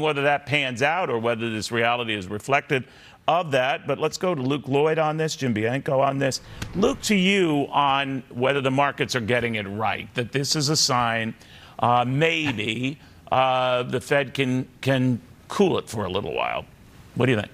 whether that pans out or whether this reality is reflected of that. But let's go to Luke Lloyd on this, Jim Bianco on this. Luke, to you on whether the markets are getting it right, that this is a sign uh, maybe uh, the Fed can can cool it for a little while. What do you think?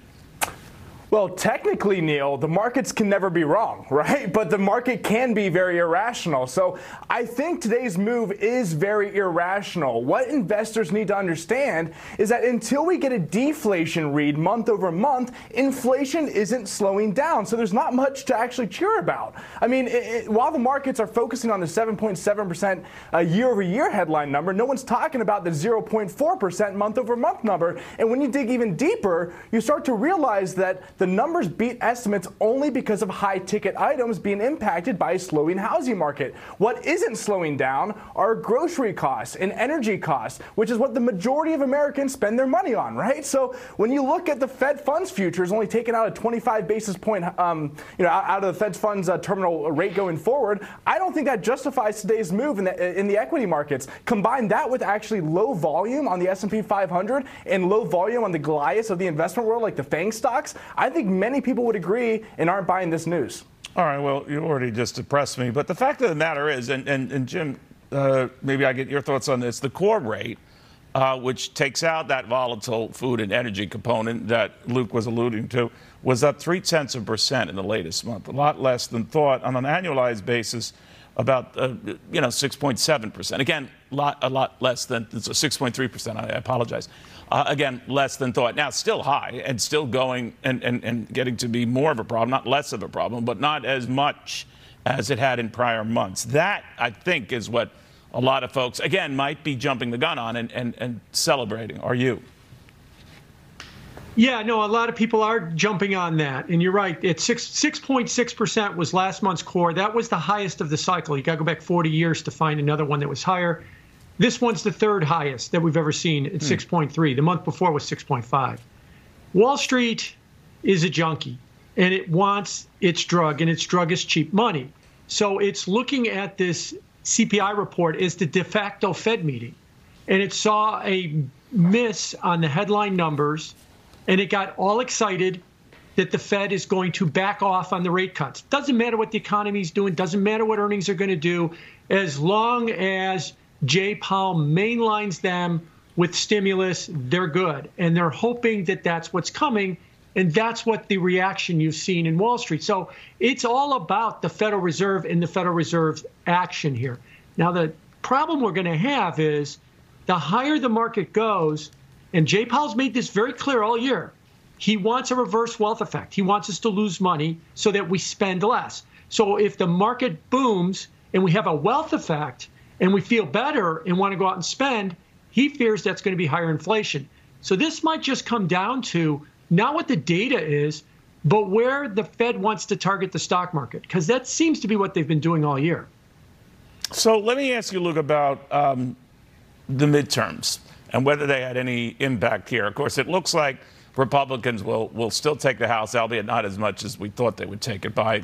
Well, technically, Neil, the markets can never be wrong, right? But the market can be very irrational. So I think today's move is very irrational. What investors need to understand is that until we get a deflation read month over month, inflation isn't slowing down. So there's not much to actually cheer about. I mean, it, it, while the markets are focusing on the 7.7% uh, year over year headline number, no one's talking about the 0.4% month over month number. And when you dig even deeper, you start to realize that the numbers beat estimates only because of high ticket items being impacted by a slowing housing market. What isn't slowing down are grocery costs and energy costs, which is what the majority of Americans spend their money on, right? So when you look at the Fed funds futures only taking out a 25 basis point, um, you know, out of the Fed funds uh, terminal rate going forward, I don't think that justifies today's move in the, in the equity markets. Combine that with actually low volume on the S&P 500 and low volume on the Goliaths of the investment world, like the FANG stocks. I think many people would agree and aren't buying this news. All right, well, you already just depressed me. But the fact of the matter is, and, and, and Jim, uh, maybe I get your thoughts on this, the core rate, uh, which takes out that volatile food and energy component that Luke was alluding to, was up three tenths of percent in the latest month, a lot less than thought. On an annualized basis, about uh, you know 6.7 percent. Again, lot, a lot less than 6.3 percent. I apologize. Uh, again, less than thought. Now, still high and still going and, and, and getting to be more of a problem, not less of a problem, but not as much as it had in prior months. That, I think, is what a lot of folks, again, might be jumping the gun on and, and, and celebrating. Are you? Yeah, no, a lot of people are jumping on that, and you're right. It's six six point six percent was last month's core. That was the highest of the cycle. You got to go back 40 years to find another one that was higher. This one's the third highest that we've ever seen at hmm. 6.3. The month before was 6.5. Wall Street is a junkie and it wants its drug, and its drug is cheap money. So it's looking at this CPI report as the de facto Fed meeting. And it saw a miss on the headline numbers, and it got all excited that the Fed is going to back off on the rate cuts. Doesn't matter what the economy is doing, doesn't matter what earnings are going to do, as long as Jay Powell mainlines them with stimulus, they're good. And they're hoping that that's what's coming. And that's what the reaction you've seen in Wall Street. So it's all about the Federal Reserve and the Federal Reserve's action here. Now, the problem we're going to have is the higher the market goes, and Jay Powell's made this very clear all year, he wants a reverse wealth effect. He wants us to lose money so that we spend less. So if the market booms and we have a wealth effect, and we feel better and want to go out and spend, he fears that's going to be higher inflation. So this might just come down to not what the data is, but where the Fed wants to target the stock market, because that seems to be what they've been doing all year. So let me ask you, Luke, about um, the midterms and whether they had any impact here. Of course, it looks like Republicans will, will still take the House, albeit not as much as we thought they would take it by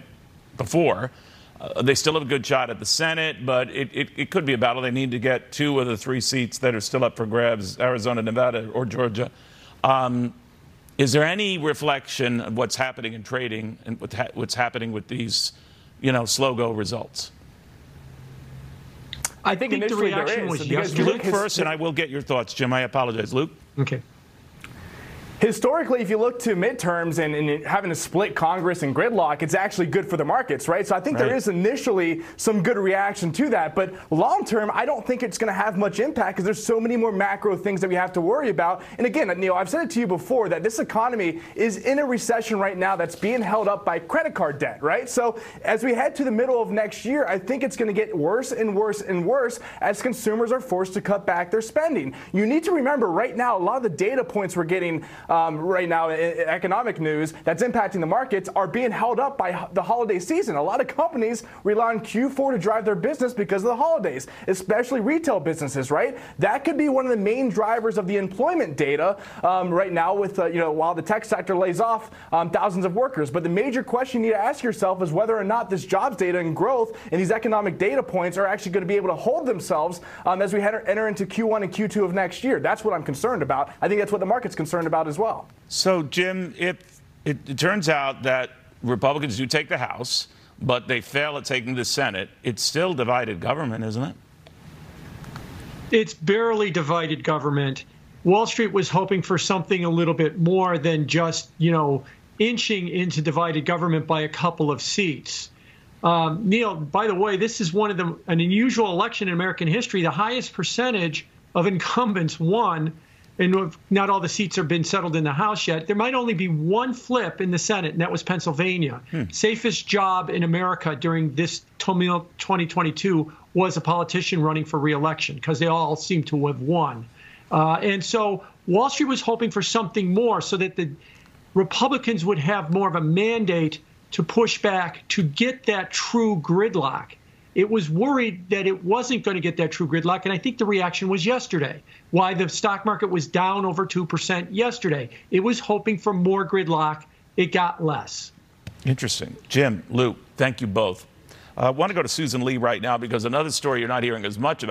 before. Uh, they still have a good shot at the Senate, but it, it, it, could be a battle. They need to get two of the three seats that are still up for grabs Arizona, Nevada, or Georgia. Um, is there any reflection of what's happening in trading and what's happening with these, you know, slow go results? I think, I think the reaction was yes. Luke first, and I will get your thoughts, Jim. I apologize, Luke. Okay. Historically, if you look to midterms and, and, having a split Congress and gridlock, it's actually good for the markets, right? So I think right. there is initially some good reaction to that. But long term, I don't think it's going to have much impact because there's so many more macro things that we have to worry about. And again, Neil, I've said it to you before that this economy is in a recession right now that's being held up by credit card debt, right? So as we head to the middle of next year, I think it's going to get worse and worse and worse as consumers are forced to cut back their spending. You need to remember right now, a lot of the data points we're getting um, right now in, economic news that's impacting the markets are being held up by the holiday season. A lot of companies rely on Q4 to drive their business because of the holidays, especially retail businesses, right? That could be one of the main drivers of the employment data um, right now with, uh, you know, while the tech sector lays off um, thousands of workers. But the major question you need to ask yourself is whether or not this jobs data and growth and these economic data points are actually going to be able to hold themselves um, as we enter, into Q1 and Q2 of next year. That's what I'm concerned about. I think that's what the market's concerned about as. So, Jim, if it, it turns out that Republicans do take the House, but they fail at taking the Senate, it's still divided government, isn't it? It's barely divided government. Wall Street was hoping for something a little bit more than just, you know, inching into divided government by a couple of seats. Um, Neil, by the way, this is one of the an unusual election in American history. The highest percentage of incumbents won, and not all the seats have been settled in the House yet. There might only be one flip in the Senate, and that was Pennsylvania. Hmm. Safest job in America during this 2022 was a politician running for reelection because they all seem to have won. Uh, and so Wall Street was hoping for something more so that the Republicans would have more of a mandate to push back to get that true gridlock. It was worried that it wasn't going to get that true gridlock, and I think the reaction was yesterday. Why the stock market was down over 2% yesterday. It was hoping for more gridlock. It got less. Interesting. Jim, Lou, thank you both. I uh, want to go to Susan Lee right now because another story you're not hearing as much about.